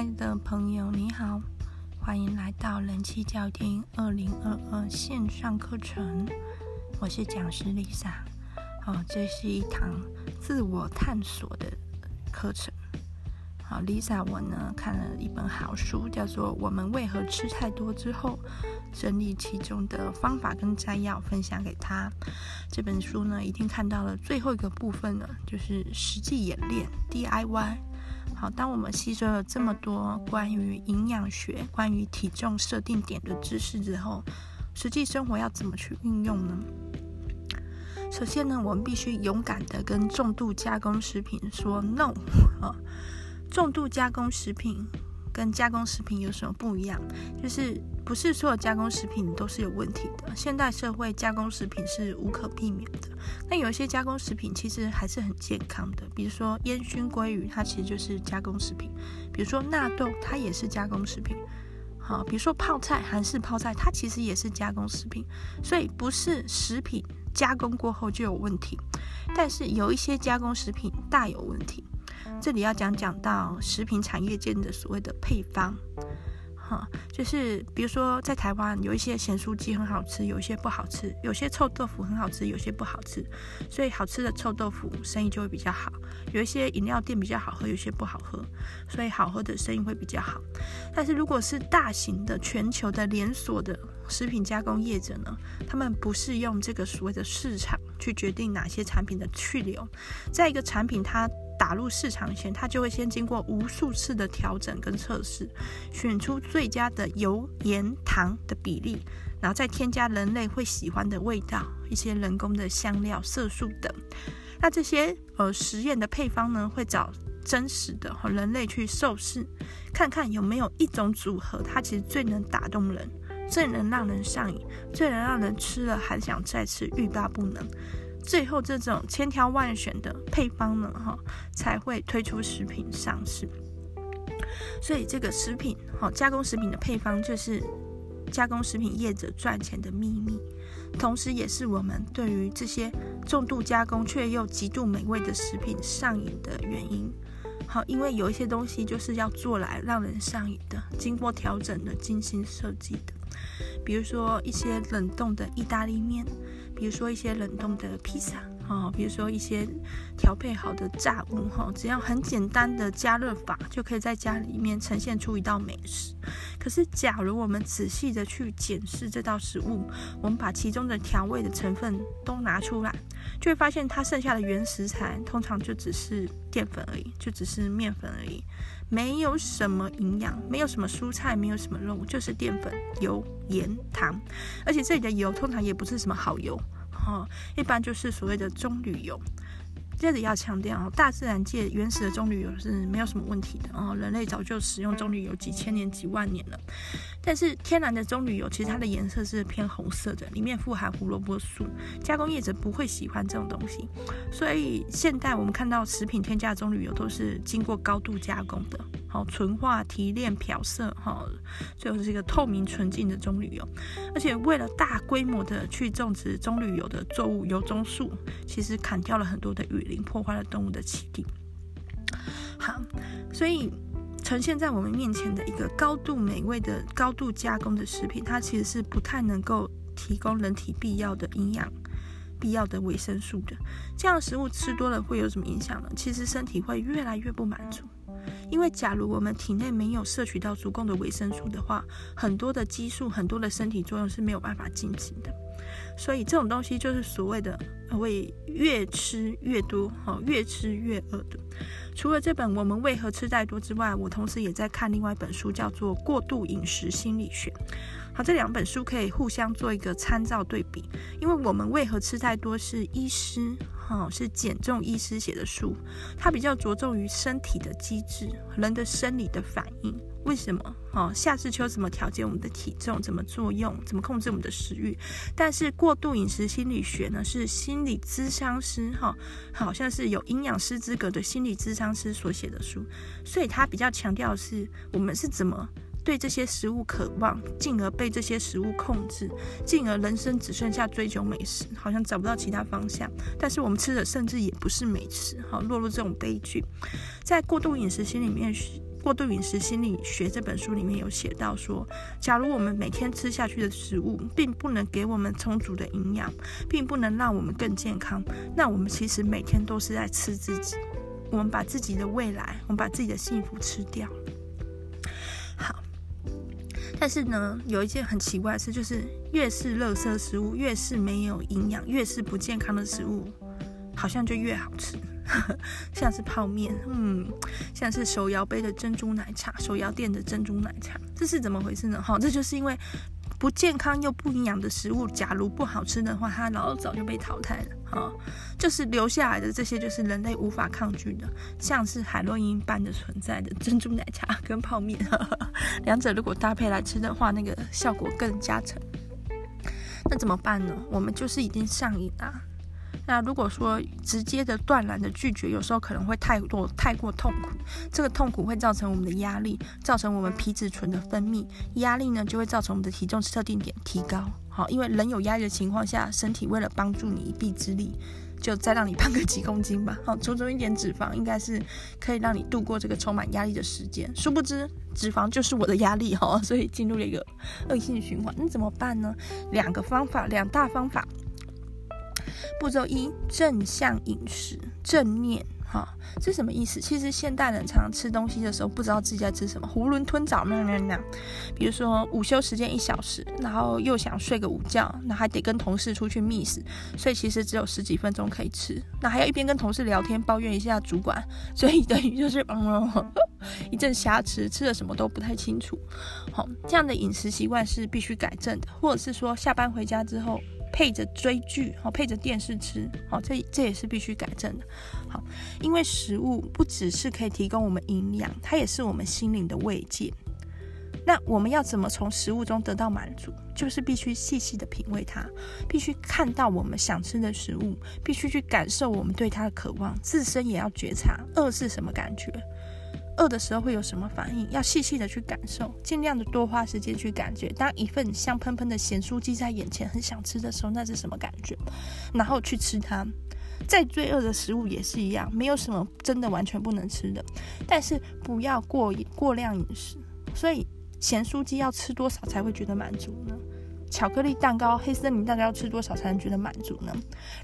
爱的朋友，你好，欢迎来到人气教厅二零二二线上课程。我是讲师 Lisa。好，这是一堂自我探索的课程。好，Lisa，我呢看了一本好书，叫做《我们为何吃太多》之后，整理其中的方法跟摘要，分享给他。这本书呢，已经看到了最后一个部分了，就是实际演练 DIY。好，当我们吸收了这么多关于营养学、关于体重设定点的知识之后，实际生活要怎么去运用呢？首先呢，我们必须勇敢地跟重度加工食品说 “no” 啊。重度加工食品跟加工食品有什么不一样？就是不是所有加工食品都是有问题的。现代社会加工食品是无可避免的。那有一些加工食品其实还是很健康的，比如说烟熏鲑鱼，它其实就是加工食品；比如说纳豆，它也是加工食品。好，比如说泡菜，韩式泡菜，它其实也是加工食品。所以不是食品加工过后就有问题，但是有一些加工食品大有问题。这里要讲讲到食品产业界的所谓的配方，哈，就是比如说在台湾有一些咸酥鸡很好吃，有一些不好吃；有些臭豆腐很好吃，有些不好吃。所以好吃的臭豆腐生意就会比较好。有一些饮料店比较好喝，有些不好喝，所以好喝的生意会比较好。但是如果是大型的全球的连锁的食品加工业者呢，他们不是用这个所谓的市场去决定哪些产品的去留，在一个产品它。打入市场前，它就会先经过无数次的调整跟测试，选出最佳的油、盐、糖的比例，然后再添加人类会喜欢的味道、一些人工的香料、色素等。那这些呃实验的配方呢，会找真实的和人类去受试，看看有没有一种组合，它其实最能打动人，最能让人上瘾，最能让人吃了还想再吃，欲罢不能。最后，这种千挑万选的配方呢，哈，才会推出食品上市。所以，这个食品，哈，加工食品的配方就是加工食品业者赚钱的秘密，同时也是我们对于这些重度加工却又极度美味的食品上瘾的原因。好，因为有一些东西就是要做来让人上瘾的，经过调整的、精心设计的，比如说一些冷冻的意大利面。比如说一些冷冻的披萨，哈，比如说一些调配好的炸物，哈，只要很简单的加热法，就可以在家里面呈现出一道美食。可是，假如我们仔细的去检视这道食物，我们把其中的调味的成分都拿出来，就会发现它剩下的原食材通常就只是淀粉而已，就只是面粉而已，没有什么营养，没有什么蔬菜，没有什么肉，就是淀粉、油。盐糖，而且这里的油通常也不是什么好油，哈，一般就是所谓的棕榈油。这里要强调哦，大自然界原始的棕榈油是没有什么问题的哦，人类早就使用棕榈油几千年、几万年了。但是天然的棕榈油其实它的颜色是偏红色的，里面富含胡萝卜素，加工业者不会喜欢这种东西。所以现代我们看到食品添加棕榈油都是经过高度加工的，好，纯化、提炼、漂色，好，最后是一个透明纯净的棕榈油。而且为了大规模的去种植棕榈油的作物油棕树，其实砍掉了很多的雨林，破坏了动物的栖地。好，所以。呈现在我们面前的一个高度美味的、高度加工的食品，它其实是不太能够提供人体必要的营养、必要的维生素的。这样的食物吃多了会有什么影响呢？其实身体会越来越不满足，因为假如我们体内没有摄取到足够的维生素的话，很多的激素、很多的身体作用是没有办法进行的。所以这种东西就是所谓的会越吃越多，哈，越吃越饿的。除了这本《我们为何吃太多》之外，我同时也在看另外一本书，叫做《过度饮食心理学》。好，这两本书可以互相做一个参照对比，因为我们为何吃太多是医师，哈，是减重医师写的书，它比较着重于身体的机制，人的生理的反应。为什么？哦，夏至秋怎么调节我们的体重？怎么作用？怎么控制我们的食欲？但是过度饮食心理学呢，是心理咨商师哈，好像是有营养师资格的心理咨商师所写的书，所以他比较强调是我们是怎么对这些食物渴望，进而被这些食物控制，进而人生只剩下追求美食，好像找不到其他方向。但是我们吃的甚至也不是美食，好，落入这种悲剧。在过度饮食心里面。过度饮食心理学》这本书里面有写到说，假如我们每天吃下去的食物并不能给我们充足的营养，并不能让我们更健康，那我们其实每天都是在吃自己。我们把自己的未来，我们把自己的幸福吃掉。好，但是呢，有一件很奇怪的事，就是越是垃圾食物，越是没有营养，越是不健康的食物，好像就越好吃。像是泡面，嗯，像是手摇杯的珍珠奶茶，手摇店的珍珠奶茶，这是怎么回事呢？哈，这就是因为不健康又不营养的食物，假如不好吃的话，它老早就被淘汰了。哈，就是留下来的这些，就是人类无法抗拒的，像是海洛因般的存在的珍珠奶茶跟泡面，两者如果搭配来吃的话，那个效果更加成。那怎么办呢？我们就是已经上瘾了。那如果说直接的断然的拒绝，有时候可能会太多太过痛苦，这个痛苦会造成我们的压力，造成我们皮质醇的分泌，压力呢就会造成我们的体重设定点提高。好，因为人有压力的情况下，身体为了帮助你一臂之力，就再让你胖个几公斤吧。好，储存一点脂肪，应该是可以让你度过这个充满压力的时间。殊不知，脂肪就是我的压力哈，所以进入了一个恶性循环。那怎么办呢？两个方法，两大方法。步骤一：正向饮食，正念。哈，这什么意思？其实现代人常常吃东西的时候，不知道自己在吃什么，囫囵吞枣，那那那。比如说午休时间一小时，然后又想睡个午觉，那还得跟同事出去觅食，所以其实只有十几分钟可以吃。那还要一边跟同事聊天，抱怨一下主管，所以等于就是 嗯，一阵瞎吃，吃的什么都不太清楚。好，这样的饮食习惯是必须改正的，或者是说下班回家之后。配着追剧，好，配着电视吃，好，这这也是必须改正的，好，因为食物不只是可以提供我们营养，它也是我们心灵的慰藉。那我们要怎么从食物中得到满足？就是必须细细的品味它，必须看到我们想吃的食物，必须去感受我们对它的渴望，自身也要觉察饿是什么感觉。饿的时候会有什么反应？要细细的去感受，尽量的多花时间去感觉。当一份香喷喷的咸酥鸡在眼前，很想吃的时候，那是什么感觉？然后去吃它。再罪恶的食物也是一样，没有什么真的完全不能吃的，但是不要过过量饮食。所以咸酥鸡要吃多少才会觉得满足呢？巧克力蛋糕、黑森林蛋糕要吃多少才能觉得满足呢？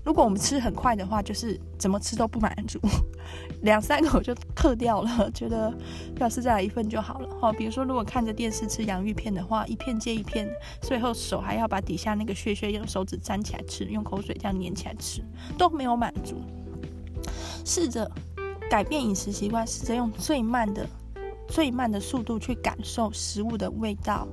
如果我们吃很快的话，就是怎么吃都不满足，两三口就嗑掉了，觉得要是再来一份就好了。好，比如说如果看着电视吃洋芋片的话，一片接一片，最后手还要把底下那个屑屑用手指粘起来吃，用口水这样粘起来吃，都没有满足。试着改变饮食习惯，试着用最慢的、最慢的速度去感受食物的味道。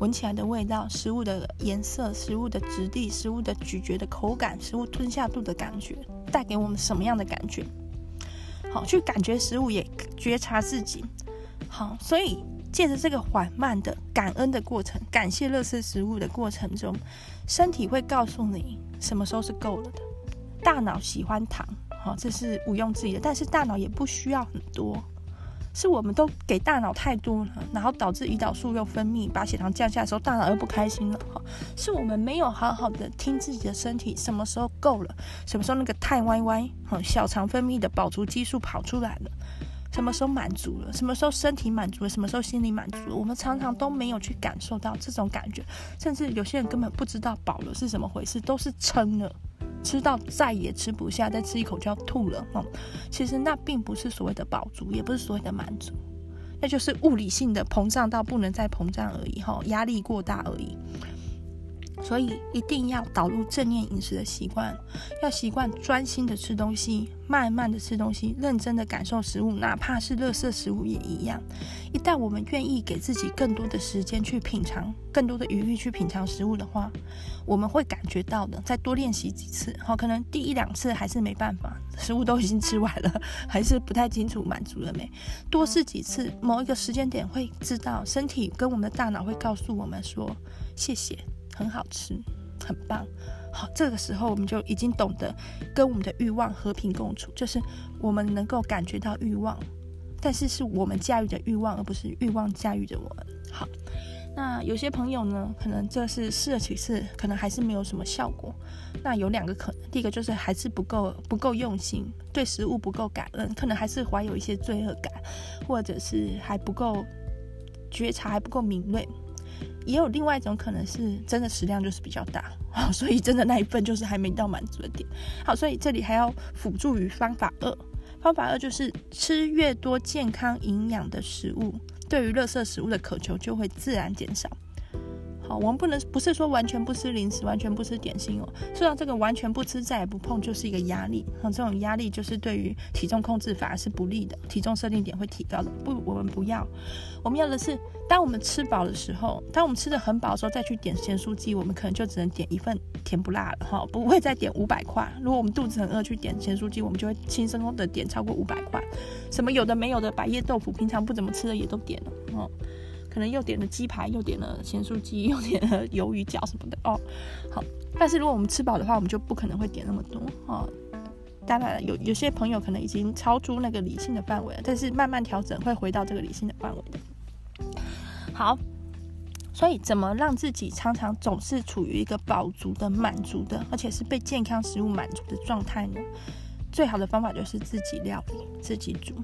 闻起来的味道，食物的颜色，食物的质地，食物的咀嚼的口感，食物吞下肚的感觉，带给我们什么样的感觉？好，去感觉食物，也觉察自己。好，所以借着这个缓慢的感恩的过程，感谢乐事食物的过程中，身体会告诉你什么时候是够了的。大脑喜欢糖，好，这是毋庸置疑的，但是大脑也不需要很多。是我们都给大脑太多了，然后导致胰岛素又分泌，把血糖降下来的时候，大脑又不开心了。哈，是我们没有好好的听自己的身体，什么时候够了，什么时候那个太歪歪，哈，小肠分泌的饱足激素跑出来了，什么时候满足了，什么时候身体满足了，什么时候心里满足了，我们常常都没有去感受到这种感觉，甚至有些人根本不知道饱了是怎么回事，都是撑了。吃到再也吃不下，再吃一口就要吐了。哦，其实那并不是所谓的饱足，也不是所谓的满足，那就是物理性的膨胀到不能再膨胀而已。哈，压力过大而已。所以一定要导入正念饮食的习惯，要习惯专心的吃东西，慢慢的吃东西，认真的感受食物，哪怕是垃圾食物也一样。一旦我们愿意给自己更多的时间去品尝，更多的余裕去品尝食物的话，我们会感觉到的。再多练习几次，好，可能第一两次还是没办法，食物都已经吃完了，还是不太清楚满足了没。多试几次，某一个时间点会知道，身体跟我们的大脑会告诉我们说，谢谢。很好吃，很棒。好，这个时候我们就已经懂得跟我们的欲望和平共处，就是我们能够感觉到欲望，但是是我们驾驭着欲望，而不是欲望驾驭着我们。好，那有些朋友呢，可能这是试了几次，可能还是没有什么效果。那有两个可能，第一个就是还是不够不够用心，对食物不够感恩，可能还是怀有一些罪恶感，或者是还不够觉察，还不够敏锐。也有另外一种可能是真的食量就是比较大，所以真的那一份就是还没到满足的点。好，所以这里还要辅助于方法二，方法二就是吃越多健康营养的食物。对于垃圾食物的渴求就会自然减少。好，我们不能不是说完全不吃零食，完全不吃点心哦。说到这个完全不吃，再也不碰，就是一个压力。好，这种压力就是对于体重控制反而是不利的，体重设定点会提高的。不，我们不要。我们要的是，当我们吃饱的时候，当我们吃的很饱的时候，再去点咸酥鸡，我们可能就只能点一份甜不辣了哈，不会再点五百块。如果我们肚子很饿去点咸酥鸡，我们就会轻松的点超过五百块。什么有的没有的百叶豆腐，平常不怎么吃的也都点了哦。可能又点了鸡排，又点了咸酥鸡，又点了鱿鱼饺什么的哦。好，但是如果我们吃饱的话，我们就不可能会点那么多哦。当然有有些朋友可能已经超出那个理性的范围了，但是慢慢调整会回到这个理性的范围的。好，所以怎么让自己常常总是处于一个饱足的、满足的，而且是被健康食物满足的状态呢？最好的方法就是自己料理、自己煮。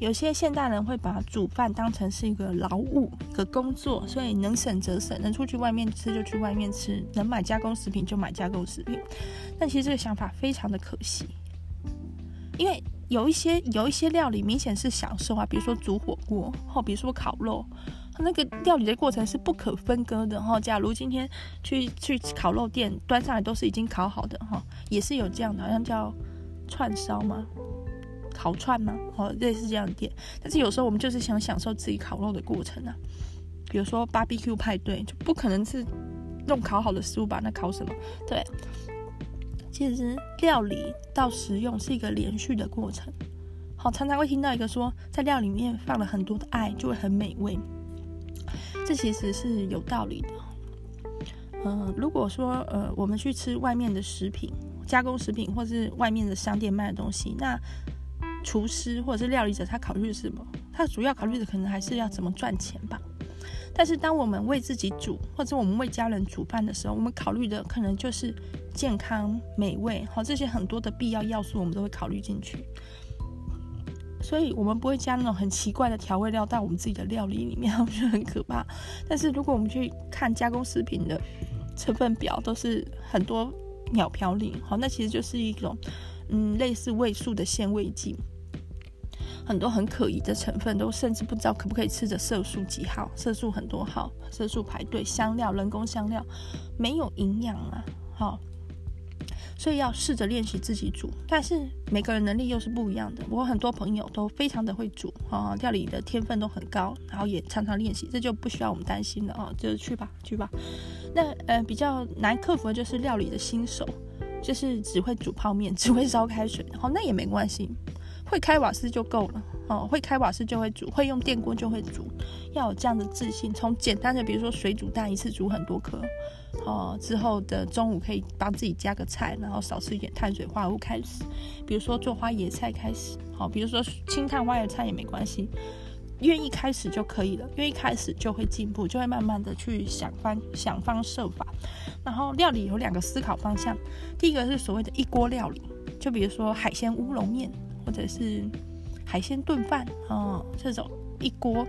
有些现代人会把煮饭当成是一个劳务、一个工作，所以能省则省，能出去外面吃就去外面吃，能买加工食品就买加工食品。但其实这个想法非常的可惜，因为有一些有一些料理明显是享受啊，比如说煮火锅，或比如说烤肉，那个料理的过程是不可分割的哈。假如今天去去烤肉店端上来都是已经烤好的哈，也是有这样的，好像叫串烧吗？烤串吗？哦，类似这样的店，但是有时候我们就是想享受自己烤肉的过程啊。比如说 barbecue 派对，就不可能是用烤好的食物吧那烤什么？对，其实料理到食用是一个连续的过程。好，常常会听到一个说，在料里面放了很多的爱，就会很美味。这其实是有道理的。嗯、如果说呃，我们去吃外面的食品、加工食品，或是外面的商店卖的东西，那厨师或者是料理者，他考虑的是什么？他主要考虑的可能还是要怎么赚钱吧。但是当我们为自己煮，或者我们为家人煮饭的时候，我们考虑的可能就是健康、美味，好，这些很多的必要要素，我们都会考虑进去。所以，我们不会加那种很奇怪的调味料到我们自己的料理里面，我觉得很可怕。但是，如果我们去看加工食品的成分表，都是很多鸟嘌呤，好，那其实就是一种嗯类似味素的限味剂。很多很可疑的成分，都甚至不知道可不可以吃着色素几号，色素很多号，色素排队，香料，人工香料，没有营养啊，好，所以要试着练习自己煮，但是每个人能力又是不一样的。我很多朋友都非常的会煮啊，料理的天分都很高，然后也常常练习，这就不需要我们担心了啊，就去吧，去吧。那呃比较难克服的就是料理的新手，就是只会煮泡面，只会烧开水，然后，那也没关系。会开瓦斯就够了哦，会开瓦斯就会煮，会用电锅就会煮，要有这样的自信。从简单的，比如说水煮蛋，一次煮很多颗，哦，之后的中午可以帮自己加个菜，然后少吃一点碳水化合物开始。比如说做花椰菜开始，好，比如说清淡花椰菜也没关系，愿意开始就可以了，愿意开始就会进步，就会慢慢的去想方想方设法。然后料理有两个思考方向，第一个是所谓的一锅料理，就比如说海鲜乌龙面。或者是海鲜炖饭哦，这种一锅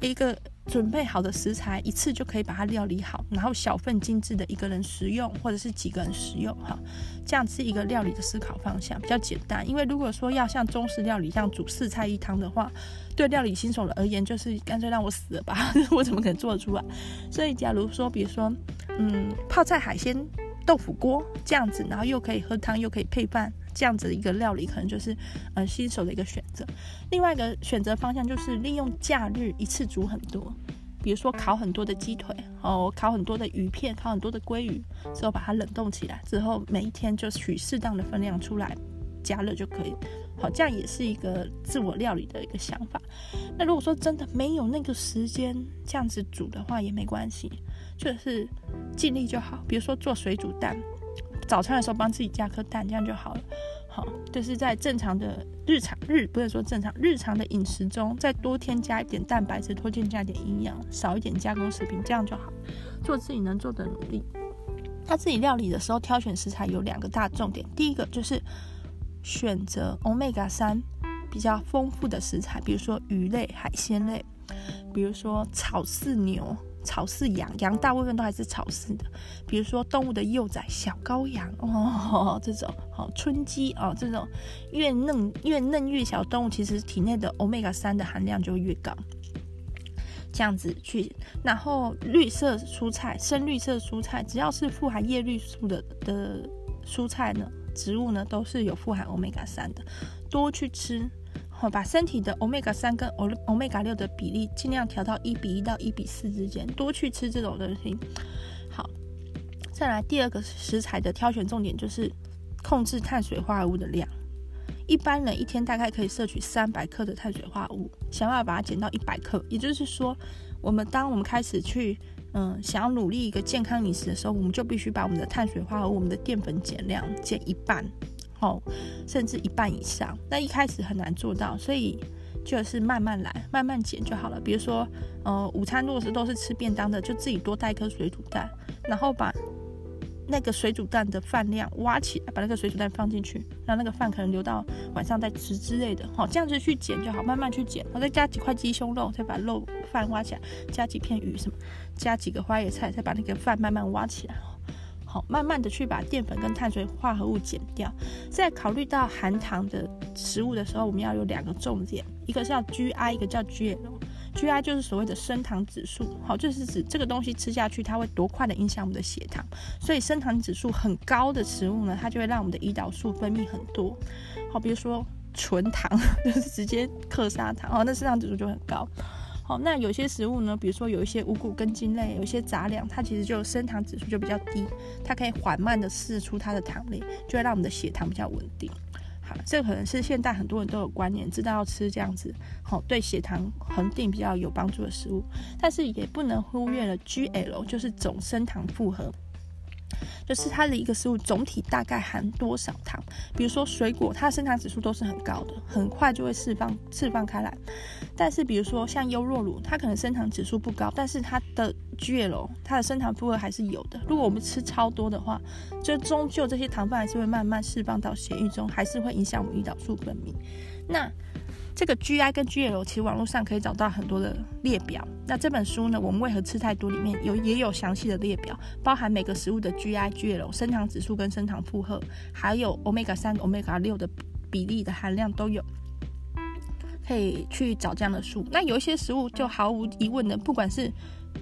一个准备好的食材，一次就可以把它料理好，然后小份精致的一个人食用，或者是几个人食用哈，这样是一个料理的思考方向，比较简单。因为如果说要像中式料理这样煮四菜一汤的话，对料理新手而言，就是干脆让我死了吧，我怎么可能做得出来？所以，假如说，比如说，嗯，泡菜海鲜豆腐锅这样子，然后又可以喝汤，又可以配饭。这样子的一个料理，可能就是呃新手的一个选择。另外一个选择方向就是利用假日一次煮很多，比如说烤很多的鸡腿，哦，烤很多的鱼片，烤很多的鲑鱼，之后把它冷冻起来，之后每一天就取适当的分量出来加热就可以。好，这样也是一个自我料理的一个想法。那如果说真的没有那个时间这样子煮的话，也没关系，就是尽力就好。比如说做水煮蛋。早餐的时候帮自己加颗蛋，这样就好了。好，就是在正常的日常日不是说正常日常的饮食中，再多添加一点蛋白质，多添加一点营养，少一点加工食品，这样就好。做自己能做的努力。他自己料理的时候，挑选食材有两个大重点，第一个就是选择 Omega 三比较丰富的食材，比如说鱼类、海鲜类，比如说草饲牛。草饲羊，羊大部分都还是草饲的，比如说动物的幼崽、小羔羊哦，这种哦，春鸡哦，这种越嫩越嫩越小动物，其实体内的欧米伽三的含量就越高。这样子去，然后绿色蔬菜、深绿色蔬菜，只要是富含叶绿素的的蔬菜呢，植物呢，都是有富含欧米伽三的，多去吃。好，把身体的 Omega 三跟 Omega 六的比例尽量调到一比一到一比四之间，多去吃这种东西。好，再来第二个食材的挑选重点就是控制碳水化合物的量。一般人一天大概可以摄取三百克的碳水化合物，想办法把它减到一百克。也就是说，我们当我们开始去嗯想要努力一个健康饮食的时候，我们就必须把我们的碳水化合物、我们的淀粉减量减一半。哦，甚至一半以上，那一开始很难做到，所以就是慢慢来，慢慢减就好了。比如说，呃，午餐如果是都是吃便当的，就自己多带一颗水煮蛋，然后把那个水煮蛋的饭量挖起来，把那个水煮蛋放进去，让那个饭可能留到晚上再吃之类的。好，这样子去减就好，慢慢去减。然后再加几块鸡胸肉，再把肉饭挖起来，加几片鱼什么，加几个花椰菜，再把那个饭慢慢挖起来。好，慢慢的去把淀粉跟碳水化合物减掉。在考虑到含糖的食物的时候，我们要有两个重点，一个叫 GI，一个叫 GL。GI 就是所谓的升糖指数，好，就是指这个东西吃下去，它会多快的影响我们的血糖。所以升糖指数很高的食物呢，它就会让我们的胰岛素分泌很多。好，比如说纯糖，就是直接克砂糖，哦，那升糖指数就很高。好，那有些食物呢，比如说有一些五谷根茎类，有一些杂粮，它其实就升糖指数就比较低，它可以缓慢的释出它的糖类，就会让我们的血糖比较稳定。好，这可能是现代很多人都有观念，知道要吃这样子，好，对血糖恒定比较有帮助的食物，但是也不能忽略了 GL，就是总升糖负荷。就是它的一个食物总体大概含多少糖？比如说水果，它的升糖指数都是很高的，很快就会释放释放开来。但是比如说像优酪乳，它可能升糖指数不高，但是它的 GL 它的升糖负荷还是有的。如果我们吃超多的话，就终究这些糖分还是会慢慢释放到血液中，还是会影响我们胰岛素分泌。那这个 GI 跟 GL 其实网络上可以找到很多的列表。那这本书呢，我们为何吃太多？里面有也有详细的列表，包含每个食物的 GI、GL、升糖指数跟升糖负荷，还有 Omega 三、Omega 六的比例的含量都有，可以去找这样的书。那有一些食物就毫无疑问的，不管是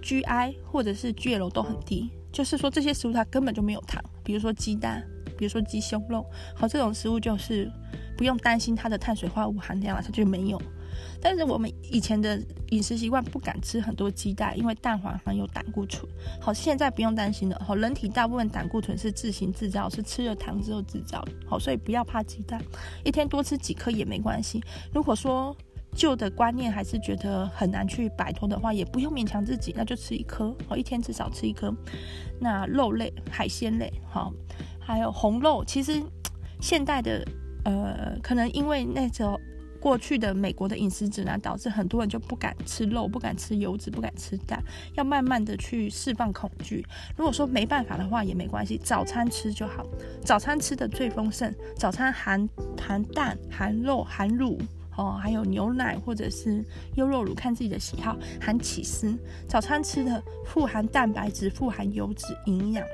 GI 或者是 GL 都很低，就是说这些食物它根本就没有糖，比如说鸡蛋，比如说鸡胸肉，好，这种食物就是。不用担心它的碳水化合物含量了，它就没有。但是我们以前的饮食习惯不敢吃很多鸡蛋，因为蛋黄含有胆固醇。好，现在不用担心了。好，人体大部分胆固醇是自行制造，是吃了糖之后制造。好，所以不要怕鸡蛋，一天多吃几颗也没关系。如果说旧的观念还是觉得很难去摆脱的话，也不用勉强自己，那就吃一颗。好，一天至少吃一颗。那肉类、海鲜类，好，还有红肉，其实现代的。呃，可能因为那种过去的美国的饮食指南，导致很多人就不敢吃肉，不敢吃油脂，不敢吃蛋，要慢慢的去释放恐惧。如果说没办法的话，也没关系，早餐吃就好。早餐吃的最丰盛，早餐含含蛋、含肉、含乳，哦，还有牛奶或者是优酪乳，看自己的喜好，含起司。早餐吃的富含蛋白质，富含油脂，营养。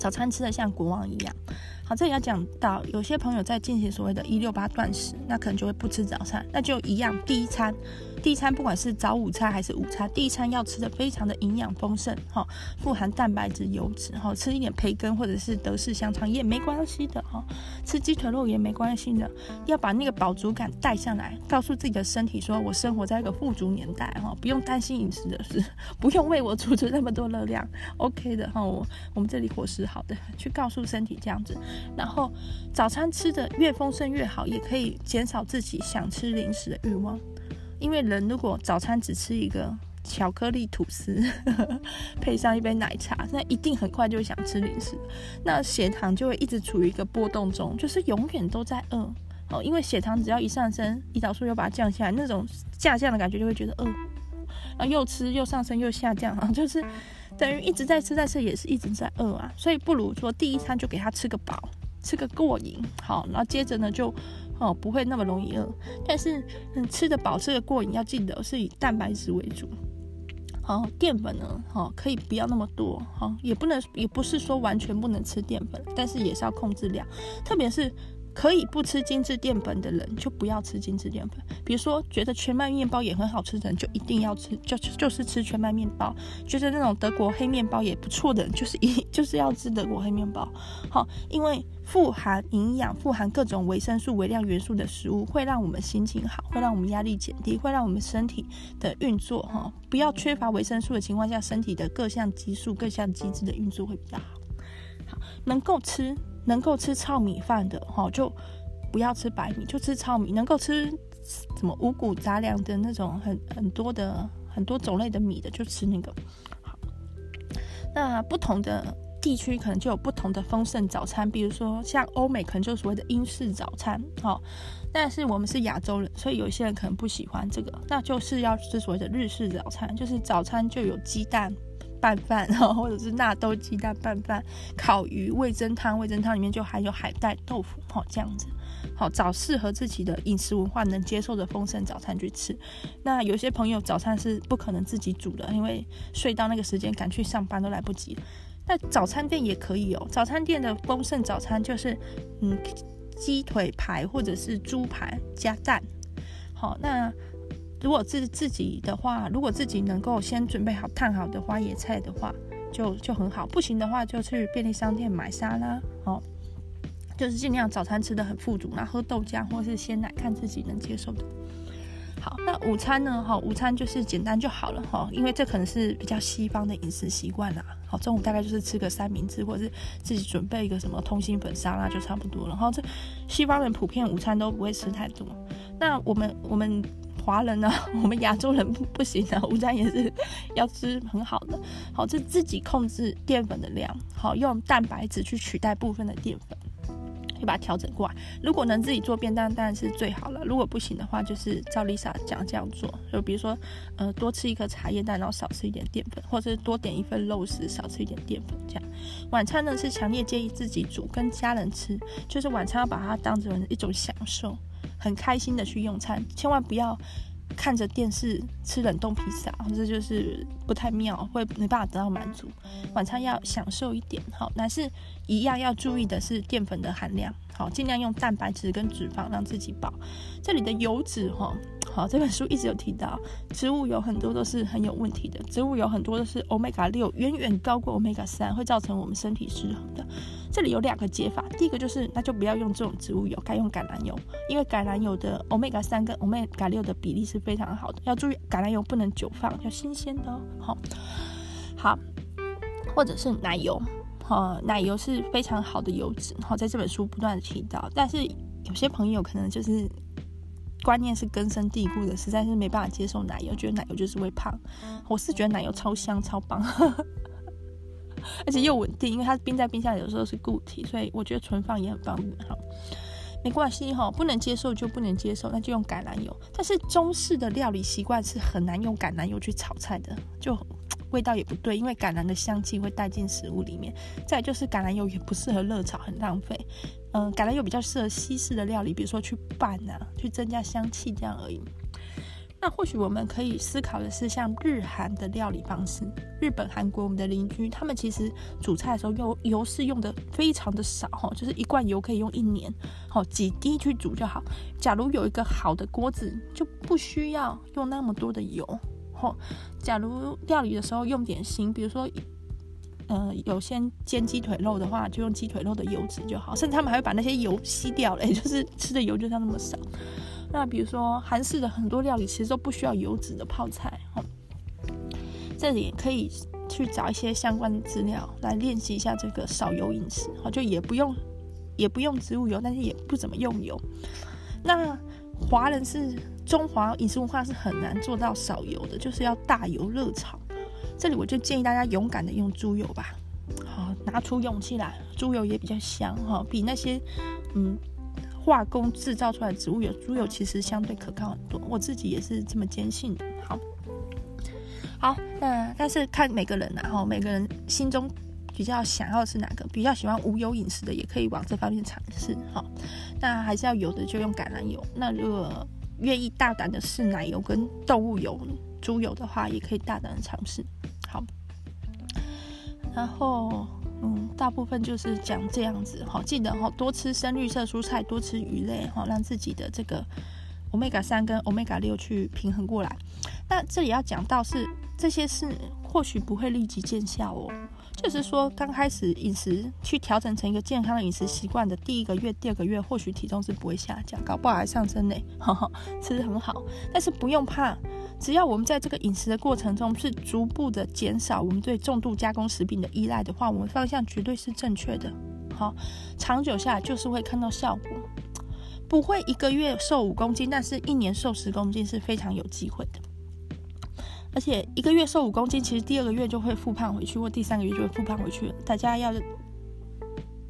早餐吃的像国王一样。好，这里要讲到有些朋友在进行所谓的“一六八断食”，那可能就会不吃早餐，那就一样，第一餐。第一餐不管是早午餐还是午餐，第一餐要吃的非常的营养丰盛，哈，富含蛋白质、油脂，哈，吃一点培根或者是德式香肠也没关系的，哈，吃鸡腿肉也没关系的，要把那个饱足感带上来，告诉自己的身体说，我生活在一个富足年代，哈，不用担心饮食的事，不用为我储存那么多热量，OK 的，哈，我我们这里伙食好的，去告诉身体这样子，然后早餐吃的越丰盛越好，也可以减少自己想吃零食的欲望。因为人如果早餐只吃一个巧克力吐司，配上一杯奶茶，那一定很快就会想吃零食，那血糖就会一直处于一个波动中，就是永远都在饿哦。因为血糖只要一上升，胰岛素又把它降下来，那种下降的感觉就会觉得饿，然后又吃又上升又下降啊，就是等于一直在吃在吃，也是一直在饿啊。所以不如说第一餐就给他吃个饱，吃个过瘾，好，然后接着呢就。哦，不会那么容易饿，但是嗯，吃的饱、吃的过瘾，要记得是以蛋白质为主。好，淀粉呢，哦，可以不要那么多，哦，也不能，也不是说完全不能吃淀粉，但是也是要控制量，特别是。可以不吃精致淀粉的人，就不要吃精致淀粉。比如说，觉得全麦面包也很好吃的人，就一定要吃，就就是吃全麦面包。觉得那种德国黑面包也不错的人，就是一 就是要吃德国黑面包。好，因为富含营养、富含各种维生素、微量元素的食物，会让我们心情好，会让我们压力减低，会让我们身体的运作哈，不要缺乏维生素的情况下，身体的各项激素、各项机制的运作会比较好。能够吃。能够吃糙米饭的哈，就不要吃白米，就吃糙米。能够吃什么五谷杂粮的那种很很多的很多种类的米的，就吃那个。好，那不同的地区可能就有不同的丰盛早餐，比如说像欧美可能就所谓的英式早餐，哈。但是我们是亚洲人，所以有些人可能不喜欢这个，那就是要吃所谓的日式早餐，就是早餐就有鸡蛋。拌饭，或者是纳豆鸡蛋拌饭、烤鱼、味噌汤，味噌汤里面就含有海带、豆腐，好这样子，好找适合自己的饮食文化能接受的丰盛早餐去吃。那有些朋友早餐是不可能自己煮的，因为睡到那个时间赶去上班都来不及。那早餐店也可以哦，早餐店的丰盛早餐就是，嗯，鸡腿排或者是猪排加蛋，好那。如果自自己的话，如果自己能够先准备好烫好的花椰菜的话，就就很好。不行的话，就去便利商店买沙拉，哦，就是尽量早餐吃的很富足，然后喝豆浆或是鲜奶，看自己能接受的。好，那午餐呢？哈，午餐就是简单就好了，哈，因为这可能是比较西方的饮食习惯啦。好，中午大概就是吃个三明治，或者是自己准备一个什么通心粉沙拉就差不多了。然后这西方人普遍午餐都不会吃太多。那我们我们。华人呢，我们亚洲人不不行的，午餐也是要吃很好的。好，就自己控制淀粉的量，好，用蛋白质去取代部分的淀粉，就把它调整过来。如果能自己做便当，当然是最好了。如果不行的话，就是照 Lisa 讲这样做。就比如说，呃，多吃一颗茶叶蛋，然后少吃一点淀粉，或者是多点一份肉食，少吃一点淀粉。这样，晚餐呢是强烈建议自己煮，跟家人吃，就是晚餐要把它当成一种享受。很开心的去用餐，千万不要看着电视吃冷冻披萨，这就是不太妙，会没办法得到满足。晚餐要享受一点，好，但是一样要注意的是淀粉的含量，好，尽量用蛋白质跟脂肪让自己饱。这里的油脂，哈。这本书一直有提到，植物油很多都是很有问题的。植物油很多都是欧米伽六，远远高过欧米伽三，会造成我们身体失衡的。这里有两个解法，第一个就是那就不要用这种植物油，该用橄榄油，因为橄榄油的欧米伽三跟欧米伽六的比例是非常好的。要注意，橄榄油不能久放，要新鲜的哦。好，好，或者是奶油，哈，奶油是非常好的油脂。好，在这本书不断的提到，但是有些朋友可能就是。观念是根深蒂固的，实在是没办法接受奶油，觉得奶油就是会胖。我是觉得奶油超香超棒，而且又稳定，因为它冰在冰箱里有时候是固体，所以我觉得存放也很方便。哈，没关系哈，不能接受就不能接受，那就用橄榄油。但是中式的料理习惯是很难用橄榄油去炒菜的，就。味道也不对，因为橄榄的香气会带进食物里面。再就是橄榄油也不适合热炒，很浪费。嗯，橄榄油比较适合西式的料理，比如说去拌啊，去增加香气这样而已。那或许我们可以思考的是，像日韩的料理方式，日本、韩国我们的邻居，他们其实煮菜的时候油油是用的非常的少哈，就是一罐油可以用一年，好几滴去煮就好。假如有一个好的锅子，就不需要用那么多的油。假如料理的时候用点心，比如说，呃，有先煎鸡腿肉的话，就用鸡腿肉的油脂就好。甚至他们还会把那些油吸掉了，也 就是吃的油就像那么少。那比如说韩式的很多料理其实都不需要油脂的泡菜，哦，这里可以去找一些相关的资料来练习一下这个少油饮食。好，就也不用也不用植物油，但是也不怎么用油。那华人是中华饮食文化是很难做到少油的，就是要大油热炒。这里我就建议大家勇敢的用猪油吧，好，拿出勇气来，猪油也比较香哈，比那些嗯化工制造出来的植物油，猪油其实相对可靠很多，我自己也是这么坚信的。好，好，那但是看每个人呐，哈，每个人心中比较想要的是哪个，比较喜欢无油饮食的，也可以往这方面尝试哈。那还是要有的就用橄榄油，那如果愿意大胆的试奶油跟动物油、猪油的话，也可以大胆的尝试。好，然后嗯，大部分就是讲这样子哈，记得哈，多吃深绿色蔬菜，多吃鱼类哈，让自己的这个 Omega 三跟 Omega 六去平衡过来。那这里要讲到是这些事或许不会立即见效哦，就是说刚开始饮食去调整成一个健康的饮食习惯的第一个月、第二个月，或许体重是不会下降，搞不好还上升呢，哈哈，吃得很好，但是不用怕。只要我们在这个饮食的过程中是逐步的减少我们对重度加工食品的依赖的话，我们方向绝对是正确的。好，长久下来就是会看到效果，不会一个月瘦五公斤，但是一年瘦十公斤是非常有机会的。而且一个月瘦五公斤，其实第二个月就会复胖回去，或第三个月就会复胖回去了。大家要。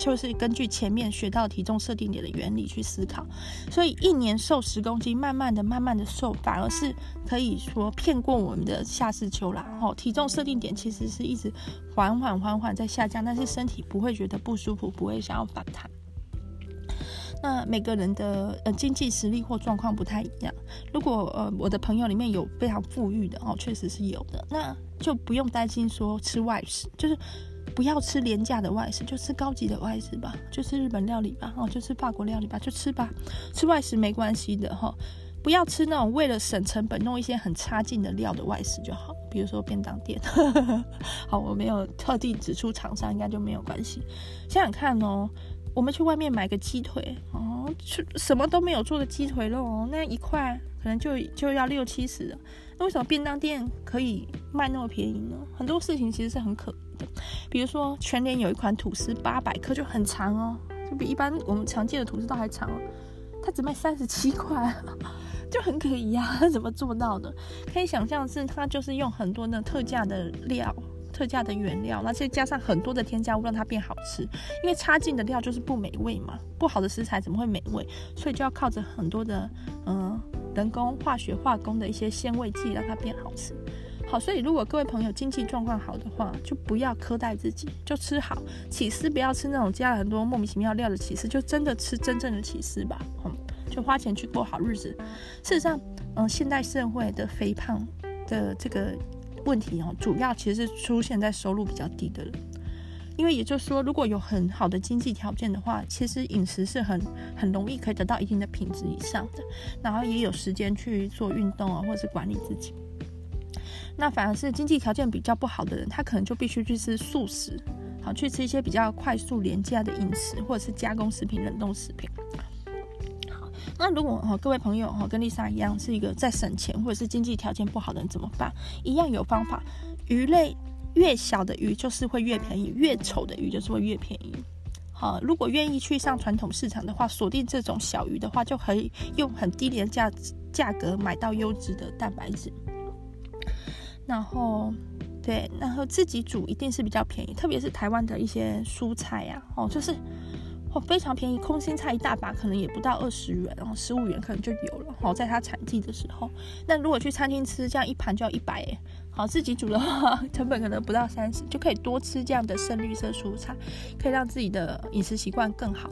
就是根据前面学到体重设定点的原理去思考，所以一年瘦十公斤，慢慢的、慢慢的瘦，反而是可以说骗过我们的夏至秋啦。吼，体重设定点其实是一直缓缓、缓缓在下降，但是身体不会觉得不舒服，不会想要反弹。那每个人的呃经济实力或状况不太一样，如果呃我的朋友里面有非常富裕的哦，确实是有的，那就不用担心说吃外食，就是。不要吃廉价的外食，就吃高级的外食吧，就吃日本料理吧，哦，就吃法国料理吧，就吃吧。吃外食没关系的哈，不要吃那种为了省成本弄一些很差劲的料的外食就好，比如说便当店。好，我没有特地指出厂商，应该就没有关系。想想看哦，我们去外面买个鸡腿哦，吃什么都没有做的鸡腿肉哦，那一块可能就就要六七十了。那为什么便当店可以卖那么便宜呢？很多事情其实是很可。比如说，全联有一款吐司，八百克就很长哦，就比一般我们常见的吐司都还长。它只卖三十七块，就很可疑呀，它 怎么做到的？可以想象是它就是用很多的特价的料、特价的原料，那再加上很多的添加物，让它变好吃。因为差劲的料就是不美味嘛，不好的食材怎么会美味？所以就要靠着很多的嗯人工化学化工的一些鲜味剂，让它变好吃。好，所以如果各位朋友经济状况好的话，就不要苛待自己，就吃好起司，不要吃那种加了很多莫名其妙料的起司，就真的吃真正的起司吧。嗯，就花钱去过好日子。事实上，嗯，现代社会的肥胖的这个问题哦，主要其实是出现在收入比较低的人，因为也就是说，如果有很好的经济条件的话，其实饮食是很很容易可以得到一定的品质以上的，然后也有时间去做运动啊，或者是管理自己。那反而是经济条件比较不好的人，他可能就必须去吃素食，好，去吃一些比较快速廉价的饮食，或者是加工食品、冷冻食品。好，那如果哈各位朋友哈跟丽莎一样是一个在省钱或者是经济条件不好的人怎么办？一样有方法。鱼类越小的鱼就是会越便宜，越丑的鱼就是会越便宜。好，如果愿意去上传统市场的话，锁定这种小鱼的话，就可以用很低廉价价格买到优质的蛋白质。然后，对，然后自己煮一定是比较便宜，特别是台湾的一些蔬菜呀、啊，哦，就是哦非常便宜，空心菜一大把可能也不到二十元，然后十五元可能就有了，哦，在它产季的时候。那如果去餐厅吃，这样一盘就要一百诶。好，自己煮的话，成本可能不到三十，就可以多吃这样的深绿色蔬菜，可以让自己的饮食习惯更好。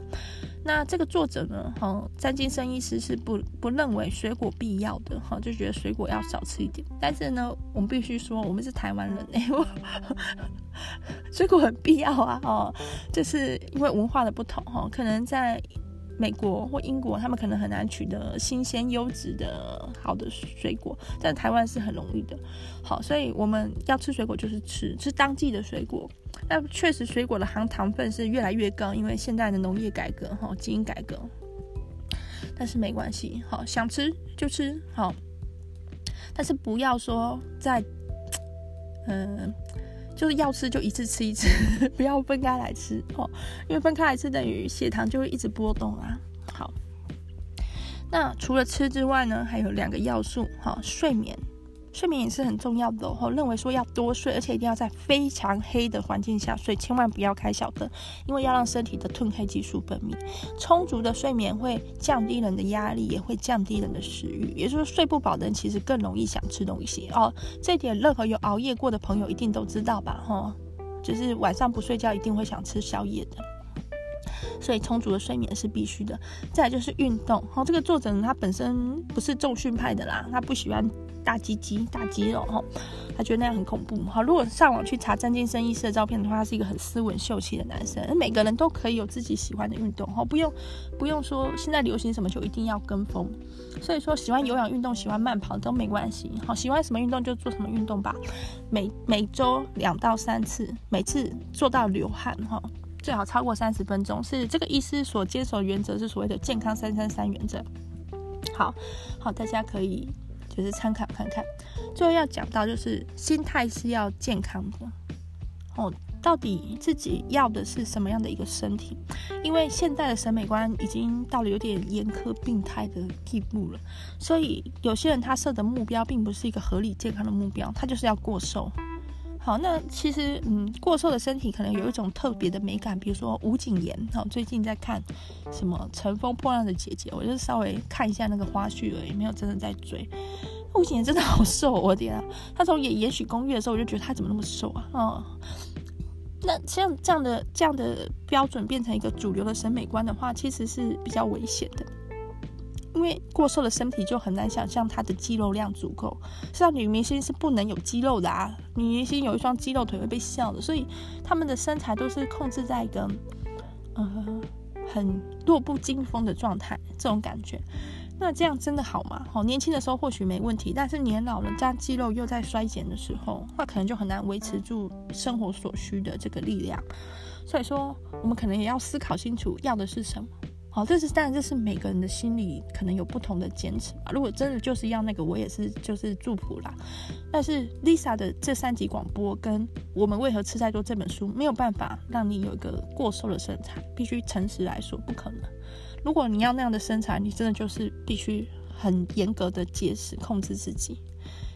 那这个作者呢，哈，詹金森医师是不不认为水果必要的，哈，就觉得水果要少吃一点。但是呢，我们必须说，我们是台湾人哎，水果很必要啊，哦，就是因为文化的不同，哈，可能在。美国或英国，他们可能很难取得新鲜、优质的好的水果，但台湾是很容易的。好，所以我们要吃水果，就是吃吃当季的水果。那确实，水果的含糖分是越来越高，因为现在的农业改革、哈基因改革。但是没关系，好，想吃就吃，好。但是不要说在，嗯。就是要吃就一次吃一次，不要分开来吃哦，因为分开来吃等于血糖就会一直波动啊。好，那除了吃之外呢，还有两个要素，哈，睡眠。睡眠也是很重要的哦，认为说要多睡，而且一定要在非常黑的环境下睡，千万不要开小灯，因为要让身体的褪黑激素分泌。充足的睡眠会降低人的压力，也会降低人的食欲。也就是说，睡不饱的人其实更容易想吃东西哦。这点任何有熬夜过的朋友一定都知道吧？哈，就是晚上不睡觉一定会想吃宵夜的。所以充足的睡眠是必须的。再来就是运动，好，这个作者呢，他本身不是重训派的啦，他不喜欢。大鸡鸡、大肌肉，哈，他觉得那样很恐怖。好，如果上网去查张金生医师的照片的话，他是一个很斯文秀气的男生。每个人都可以有自己喜欢的运动，哈，不用不用说现在流行什么就一定要跟风。所以说，喜欢有氧运动、喜欢慢跑都没关系。好，喜欢什么运动就做什么运动吧。每每周两到三次，每次做到流汗，哈，最好超过三十分钟。是这个医师所坚守原则，是所谓的健康三三三原则。好好，大家可以。就是参考看看，最后要讲到就是心态是要健康的哦。到底自己要的是什么样的一个身体？因为现代的审美观已经到了有点严苛病态的地步了，所以有些人他设的目标并不是一个合理健康的目标，他就是要过瘦。好，那其实嗯，过瘦的身体可能有一种特别的美感，比如说吴谨言。好，最近在看什么《乘风破浪的姐姐》，我就稍微看一下那个花絮而已，没有真的在追。吴谨言真的好瘦，我的天啊！他从演《延禧攻略》的时候，我就觉得他怎么那么瘦啊？哦，那像这样的这样的标准变成一个主流的审美观的话，其实是比较危险的。因为过瘦的身体就很难想象她的肌肉量足够。像女明星是不能有肌肉的啊，女明星有一双肌肉腿会被笑的，所以她们的身材都是控制在一个呃很弱不禁风的状态，这种感觉。那这样真的好吗？好，年轻的时候或许没问题，但是年老了，加肌肉又在衰减的时候，那可能就很难维持住生活所需的这个力量。所以说，我们可能也要思考清楚要的是什么。好，这是当然，这是每个人的心里可能有不同的坚持嘛。如果真的就是要那个，我也是就是祝福啦。但是 Lisa 的这三集广播跟《我们为何吃太多》这本书没有办法让你有一个过瘦的身材，必须诚实来说，不可能。如果你要那样的身材，你真的就是必须很严格的节食控制自己，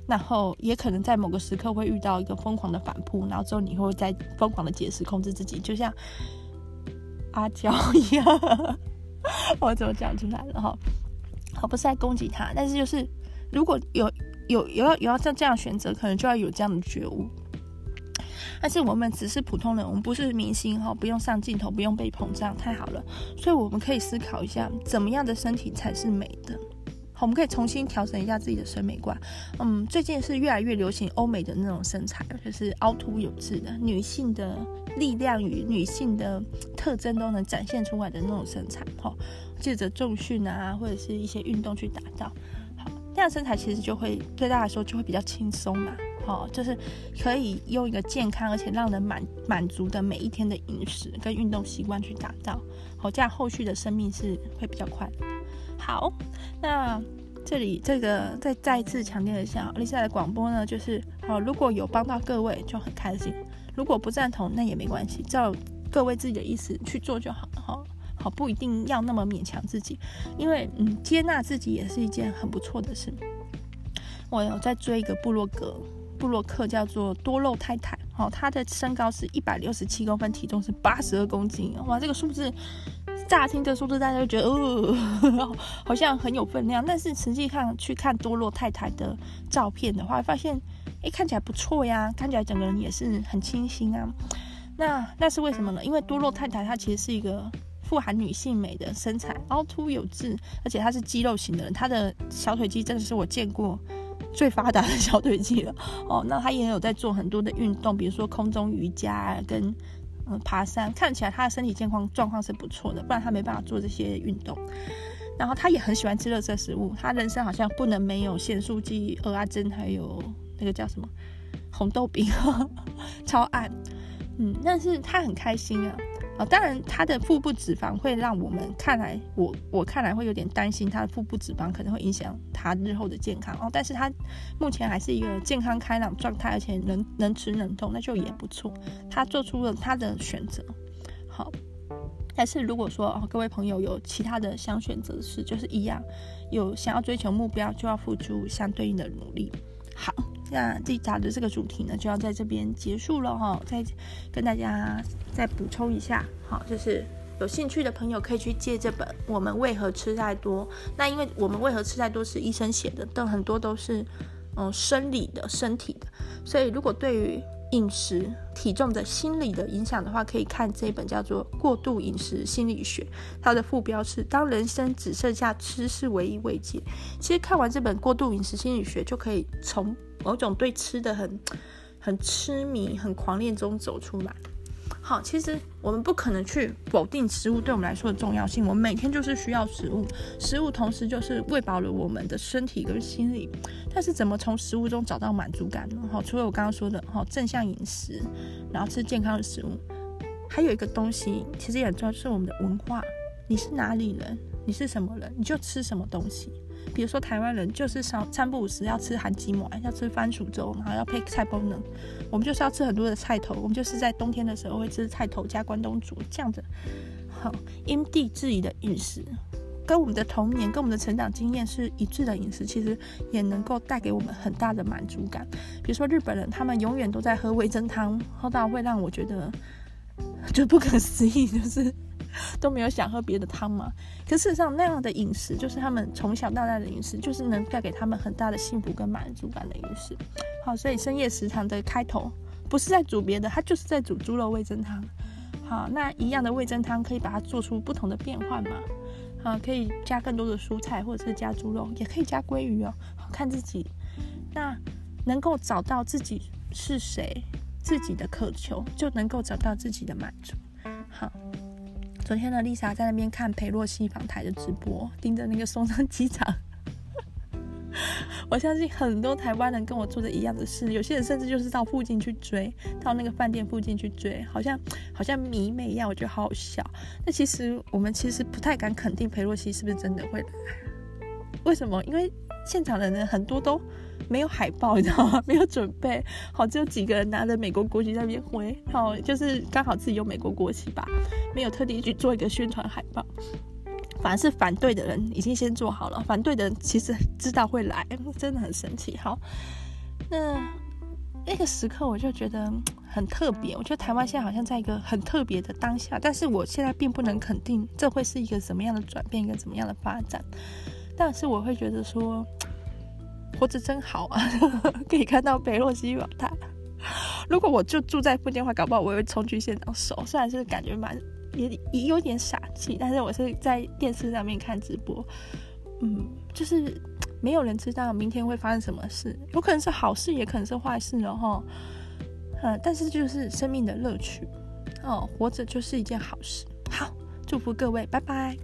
然后也可能在某个时刻会遇到一个疯狂的反扑，然后之后你会再疯狂的节食控制自己，就像阿娇一样。我怎么讲出来了哈？我不是在攻击他，但是就是如果有有有要有要这这样选择，可能就要有这样的觉悟。但是我们只是普通人，我们不是明星哈，不用上镜头，不用被膨胀，太好了。所以我们可以思考一下，怎么样的身体才是美的？我们可以重新调整一下自己的审美观。嗯，最近是越来越流行欧美的那种身材，就是凹凸有致的女性的。力量与女性的特征都能展现出来的那种身材，哈，借着重训啊，或者是一些运动去达到，好，这样身材其实就会对大家来说就会比较轻松嘛，好，就是可以用一个健康而且让人满满足的每一天的饮食跟运动习惯去达到，好，这样后续的生命是会比较快。好，那这里这个再再次强调一下丽莎的广播呢，就是好，如果有帮到各位就很开心。如果不赞同，那也没关系，照各位自己的意思去做就好了哈。好，不一定要那么勉强自己，因为嗯，接纳自己也是一件很不错的事。我有在追一个部落格，部落客叫做多肉太太，好，她的身高是一百六十七公分，体重是八十二公斤，哇，这个数字乍听这数字大家就觉得哦，好像很有分量，但是实际上去看多洛太太的照片的话，发现。诶，看起来不错呀，看起来整个人也是很清新啊。那那是为什么呢？因为多洛太太她其实是一个富含女性美的身材，凹凸有致，而且她是肌肉型的人，她的小腿肌真的是我见过最发达的小腿肌了。哦，那她也有在做很多的运动，比如说空中瑜伽跟嗯爬山，看起来他的身体健康状况是不错的，不然他没办法做这些运动。然后他也很喜欢吃热色食物，他人生好像不能没有咸酥鸡、鹅阿珍，还有。那个叫什么红豆饼，超爱，嗯，但是他很开心啊，啊、当然他的腹部脂肪会让我们看来，我我看来会有点担心他的腹部脂肪可能会影响他日后的健康哦，但是他目前还是一个健康开朗状态，而且能能吃能动，那就也不错，他做出了他的选择，好，但是如果说哦，各位朋友有其他的想选择的事，就是一样有想要追求目标，就要付出相对应的努力。好，那这一集的这个主题呢，就要在这边结束了哈。再跟大家再补充一下，好，就是有兴趣的朋友可以去借这本《我们为何吃太多》。那因为我们为何吃太多是医生写的，但很多都是嗯生理的、身体的，所以如果对于饮食、体重的心理的影响的话，可以看这本叫做《过度饮食心理学》，它的副标是“当人生只剩下吃是唯一慰藉”。其实看完这本《过度饮食心理学》，就可以从某种对吃的很、很痴迷、很狂恋中走出来。好，其实我们不可能去否定食物对我们来说的重要性。我们每天就是需要食物，食物同时就是喂饱了我们的身体跟心理。但是怎么从食物中找到满足感呢？好，除了我刚刚说的，好，正向饮食，然后吃健康的食物，还有一个东西其实也很重要，就是我们的文化。你是哪里人？你是什么人？你就吃什么东西。比如说台湾人就是三餐不五时要吃韩鸡糜，要吃番薯粥，然后要配菜包呢。我们就是要吃很多的菜头，我们就是在冬天的时候会吃菜头加关东煮这样子。好，因地制宜的饮食，跟我们的童年、跟我们的成长经验是一致的饮食，其实也能够带给我们很大的满足感。比如说日本人，他们永远都在喝味噌汤，喝到会让我觉得就不可思议，就是。都没有想喝别的汤嘛？可事实上，那样的饮食就是他们从小到大的饮食，就是能带给他们很大的幸福跟满足感的饮食。好，所以深夜食堂的开头不是在煮别的，它就是在煮猪肉味增汤。好，那一样的味增汤可以把它做出不同的变换嘛？好，可以加更多的蔬菜，或者是加猪肉，也可以加鲑鱼哦。看自己，那能够找到自己是谁，自己的渴求，就能够找到自己的满足。好。昨天呢，Lisa 在那边看裴洛西访台的直播，盯着那个松山机场。我相信很多台湾人跟我做的一样的事，有些人甚至就是到附近去追，到那个饭店附近去追，好像好像迷妹一样，我觉得好好笑。那其实我们其实不太敢肯定裴洛西是不是真的会来。为什么？因为现场的人很多都。没有海报，你知道吗？没有准备好，只有几个人拿着美国国旗在那边挥，好，就是刚好自己有美国国旗吧，没有特地去做一个宣传海报。反而是反对的人已经先做好了，反对的人其实知道会来，真的很神奇。好，那那个时刻我就觉得很特别，我觉得台湾现在好像在一个很特别的当下，但是我现在并不能肯定这会是一个什么样的转变，一个怎么样的发展，但是我会觉得说。活着真好啊，可以看到北洛西访台。如果我就住在附近的话，搞不好我也会冲去现场守。虽然是感觉蛮也也有点傻气，但是我是在电视上面看直播，嗯，就是 没有人知道明天会发生什么事，有可能是好事，也可能是坏事，然后，嗯，但是就是生命的乐趣哦，活着就是一件好事。好，祝福各位，拜拜。